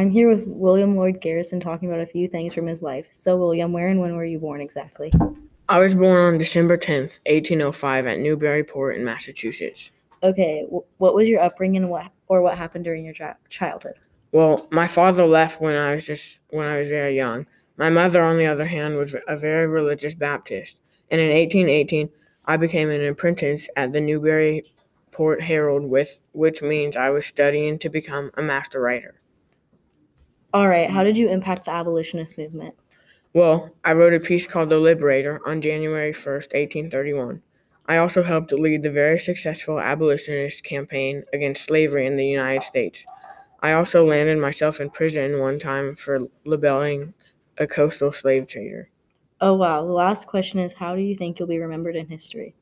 I'm here with William Lloyd Garrison talking about a few things from his life. So, William, where and when were you born exactly? I was born on December 10th, 1805, at Newburyport in Massachusetts. Okay, wh- what was your upbringing what, or what happened during your chi- childhood? Well, my father left when I was just when I was very young. My mother, on the other hand, was a very religious Baptist, and in 1818, I became an apprentice at the Newburyport Herald, with which means I was studying to become a master writer. All right, how did you impact the abolitionist movement? Well, I wrote a piece called The Liberator on January 1st, 1831. I also helped lead the very successful abolitionist campaign against slavery in the United States. I also landed myself in prison one time for libeling a coastal slave trader. Oh, wow. The last question is How do you think you'll be remembered in history?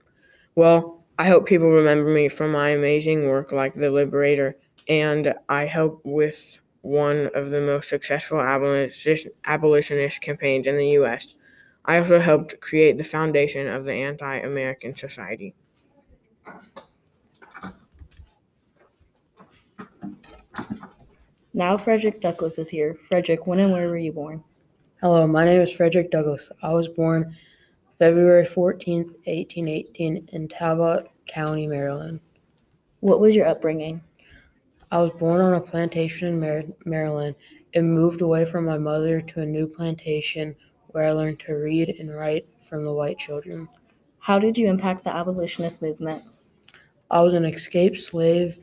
Well, I hope people remember me for my amazing work like The Liberator, and I helped with one of the most successful abolitionist, abolitionist campaigns in the U.S. I also helped create the foundation of the Anti American Society. Now, Frederick Douglass is here. Frederick, when and where were you born? Hello, my name is Frederick Douglass. I was born February 14th, 1818, in Talbot County, Maryland. What was your upbringing? I was born on a plantation in Mar- Maryland and moved away from my mother to a new plantation where I learned to read and write from the white children. How did you impact the abolitionist movement? I was an escaped slave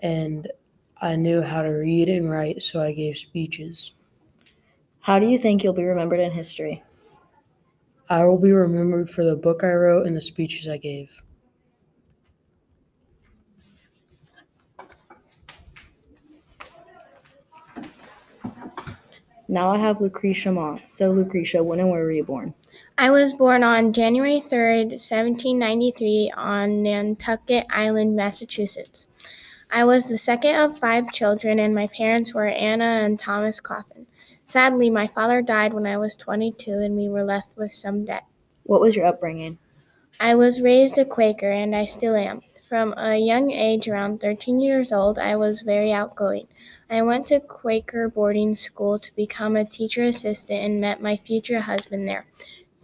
and I knew how to read and write, so I gave speeches. How do you think you'll be remembered in history? I will be remembered for the book I wrote and the speeches I gave. Now I have Lucretia Mott. So, Lucretia, when and where were you born? I was born on January 3rd, 1793, on Nantucket Island, Massachusetts. I was the second of five children, and my parents were Anna and Thomas Coffin. Sadly, my father died when I was 22, and we were left with some debt. What was your upbringing? I was raised a Quaker, and I still am. From a young age, around 13 years old, I was very outgoing. I went to Quaker boarding school to become a teacher assistant and met my future husband there,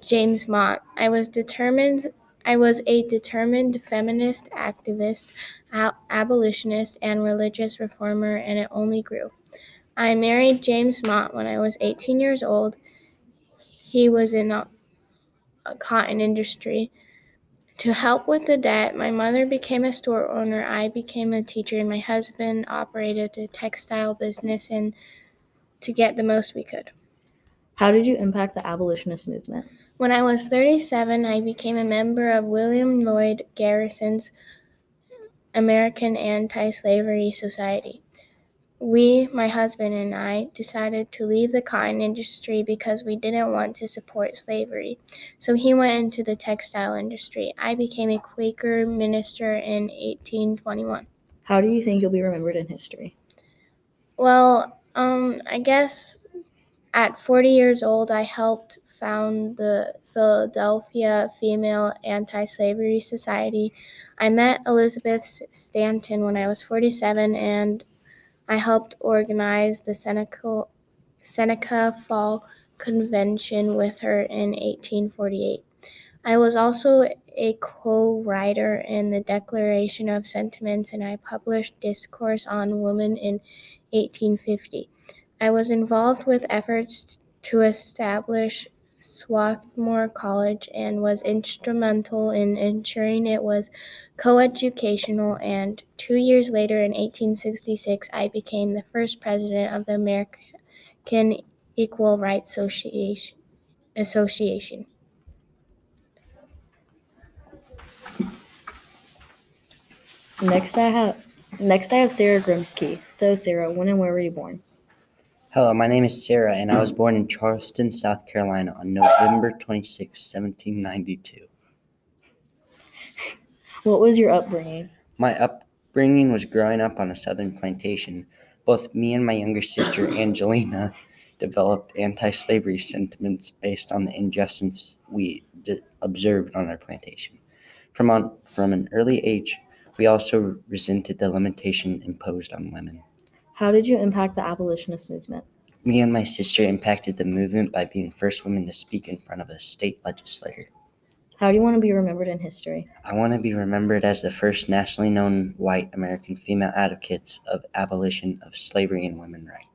James Mott. I was determined I was a determined feminist activist, ab- abolitionist, and religious reformer, and it only grew. I married James Mott when I was 18 years old. He was in the cotton industry. To help with the debt, my mother became a store owner, I became a teacher, and my husband operated a textile business and to get the most we could. How did you impact the abolitionist movement? When I was 37, I became a member of William Lloyd Garrison's American Anti Slavery Society. We, my husband and I, decided to leave the cotton industry because we didn't want to support slavery. So he went into the textile industry. I became a Quaker minister in 1821. How do you think you'll be remembered in history? Well, um, I guess at 40 years old, I helped found the Philadelphia Female Anti Slavery Society. I met Elizabeth Stanton when I was 47, and I helped organize the Seneca, Seneca Fall Convention with her in 1848. I was also a co writer in the Declaration of Sentiments, and I published Discourse on Women in 1850. I was involved with efforts to establish Swarthmore College and was instrumental in ensuring it was coeducational. And two years later, in 1866, I became the first president of the American Equal Rights Association. Association. Next, I have next I have Sarah Grimke. So, Sarah, when and where were you born? Hello, my name is Sarah, and I was born in Charleston, South Carolina on November 26, 1792. What was your upbringing? My upbringing was growing up on a southern plantation. Both me and my younger sister, Angelina, developed anti slavery sentiments based on the injustice we d- observed on our plantation. From, on, from an early age, we also resented the limitation imposed on women. How did you impact the abolitionist movement? Me and my sister impacted the movement by being first women to speak in front of a state legislator. How do you want to be remembered in history? I want to be remembered as the first nationally known white American female advocates of abolition of slavery and women's rights.